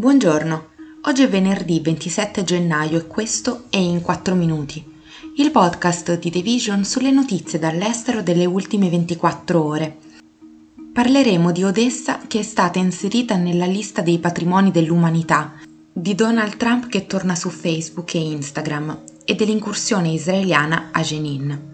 Buongiorno, oggi è venerdì 27 gennaio e questo è In 4 Minuti, il podcast di The Vision sulle notizie dall'estero delle ultime 24 ore. Parleremo di Odessa che è stata inserita nella lista dei patrimoni dell'umanità, di Donald Trump che torna su Facebook e Instagram e dell'incursione israeliana a Jenin.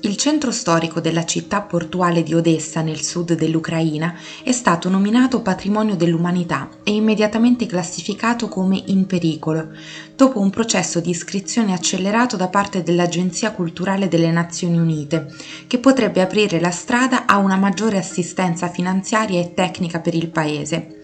Il centro storico della città portuale di Odessa nel sud dell'Ucraina è stato nominato Patrimonio dell'Umanità e immediatamente classificato come in pericolo, dopo un processo di iscrizione accelerato da parte dell'Agenzia Culturale delle Nazioni Unite, che potrebbe aprire la strada a una maggiore assistenza finanziaria e tecnica per il paese.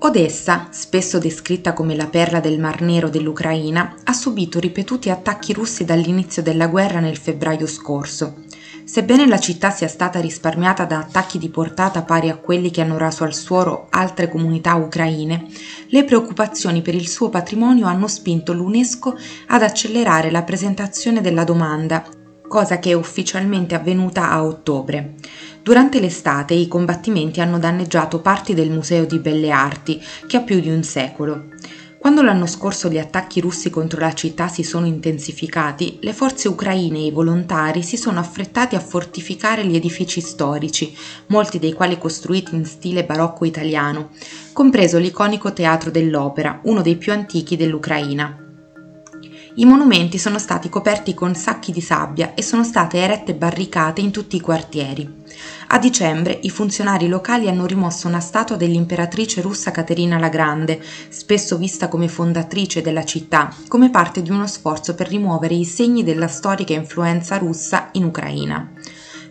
Odessa, spesso descritta come la perla del Mar Nero dell'Ucraina, ha subito ripetuti attacchi russi dall'inizio della guerra nel febbraio scorso. Sebbene la città sia stata risparmiata da attacchi di portata pari a quelli che hanno raso al suolo altre comunità ucraine, le preoccupazioni per il suo patrimonio hanno spinto l'UNESCO ad accelerare la presentazione della domanda cosa che è ufficialmente avvenuta a ottobre. Durante l'estate i combattimenti hanno danneggiato parti del Museo di Belle Arti, che ha più di un secolo. Quando l'anno scorso gli attacchi russi contro la città si sono intensificati, le forze ucraine e i volontari si sono affrettati a fortificare gli edifici storici, molti dei quali costruiti in stile barocco italiano, compreso l'iconico Teatro dell'Opera, uno dei più antichi dell'Ucraina. I monumenti sono stati coperti con sacchi di sabbia e sono state erette barricate in tutti i quartieri. A dicembre i funzionari locali hanno rimosso una statua dell'imperatrice russa Caterina la Grande, spesso vista come fondatrice della città, come parte di uno sforzo per rimuovere i segni della storica influenza russa in Ucraina.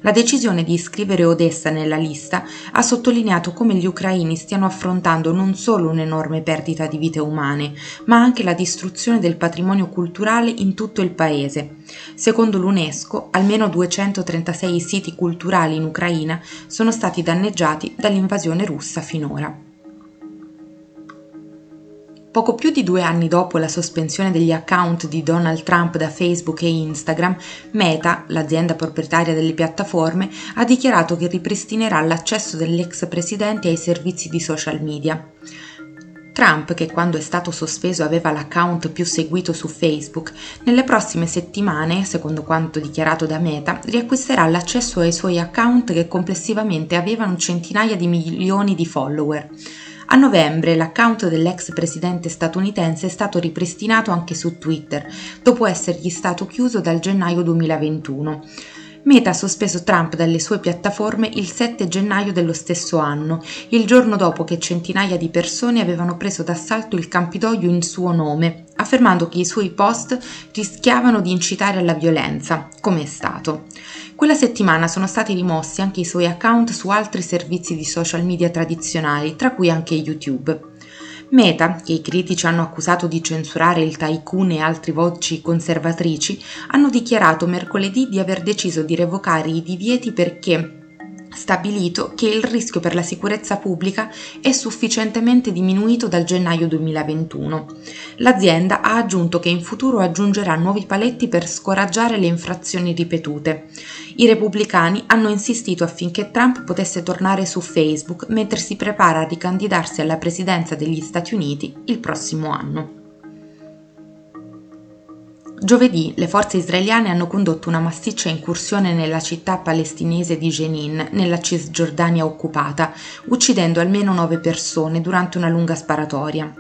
La decisione di iscrivere Odessa nella lista ha sottolineato come gli ucraini stiano affrontando non solo un'enorme perdita di vite umane, ma anche la distruzione del patrimonio culturale in tutto il paese. Secondo l'UNESCO, almeno 236 siti culturali in Ucraina sono stati danneggiati dall'invasione russa finora. Poco più di due anni dopo la sospensione degli account di Donald Trump da Facebook e Instagram, Meta, l'azienda proprietaria delle piattaforme, ha dichiarato che ripristinerà l'accesso dell'ex presidente ai servizi di social media. Trump, che quando è stato sospeso aveva l'account più seguito su Facebook, nelle prossime settimane, secondo quanto dichiarato da Meta, riacquisterà l'accesso ai suoi account che complessivamente avevano centinaia di milioni di follower. A novembre l'account dell'ex presidente statunitense è stato ripristinato anche su Twitter, dopo essergli stato chiuso dal gennaio 2021. Meta ha sospeso Trump dalle sue piattaforme il 7 gennaio dello stesso anno, il giorno dopo che centinaia di persone avevano preso d'assalto il Campidoglio in suo nome, affermando che i suoi post rischiavano di incitare alla violenza, come è stato. Quella settimana sono stati rimossi anche i suoi account su altri servizi di social media tradizionali, tra cui anche YouTube. Meta, che i critici hanno accusato di censurare il tycoon e altre voci conservatrici, hanno dichiarato mercoledì di aver deciso di revocare i divieti perché stabilito che il rischio per la sicurezza pubblica è sufficientemente diminuito dal gennaio 2021. L'azienda ha aggiunto che in futuro aggiungerà nuovi paletti per scoraggiare le infrazioni ripetute. I repubblicani hanno insistito affinché Trump potesse tornare su Facebook mentre si prepara a ricandidarsi alla presidenza degli Stati Uniti il prossimo anno. Giovedì le forze israeliane hanno condotto una massiccia incursione nella città palestinese di Jenin, nella Cisgiordania occupata, uccidendo almeno nove persone durante una lunga sparatoria.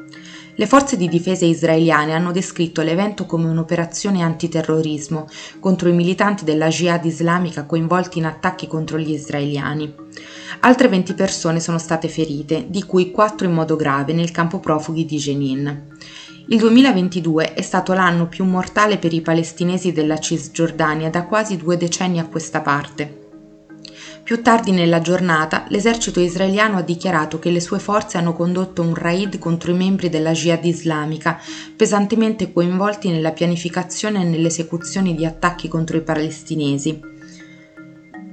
Le forze di difesa israeliane hanno descritto l'evento come un'operazione antiterrorismo contro i militanti della Jihad islamica coinvolti in attacchi contro gli israeliani. Altre 20 persone sono state ferite, di cui 4 in modo grave nel campo profughi di Jenin. Il 2022 è stato l'anno più mortale per i palestinesi della Cisgiordania da quasi due decenni a questa parte. Più tardi nella giornata l'esercito israeliano ha dichiarato che le sue forze hanno condotto un raid contro i membri della Jihad islamica, pesantemente coinvolti nella pianificazione e nelle esecuzioni di attacchi contro i palestinesi.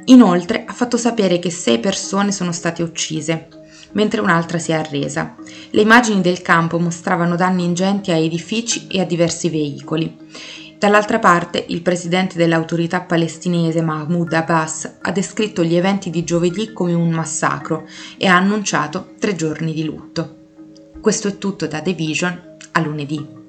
Inoltre ha fatto sapere che sei persone sono state uccise, mentre un'altra si è arresa. Le immagini del campo mostravano danni ingenti a edifici e a diversi veicoli. Dall'altra parte, il presidente dell'autorità palestinese Mahmoud Abbas ha descritto gli eventi di giovedì come un massacro e ha annunciato tre giorni di lutto. Questo è tutto da The Vision, a lunedì.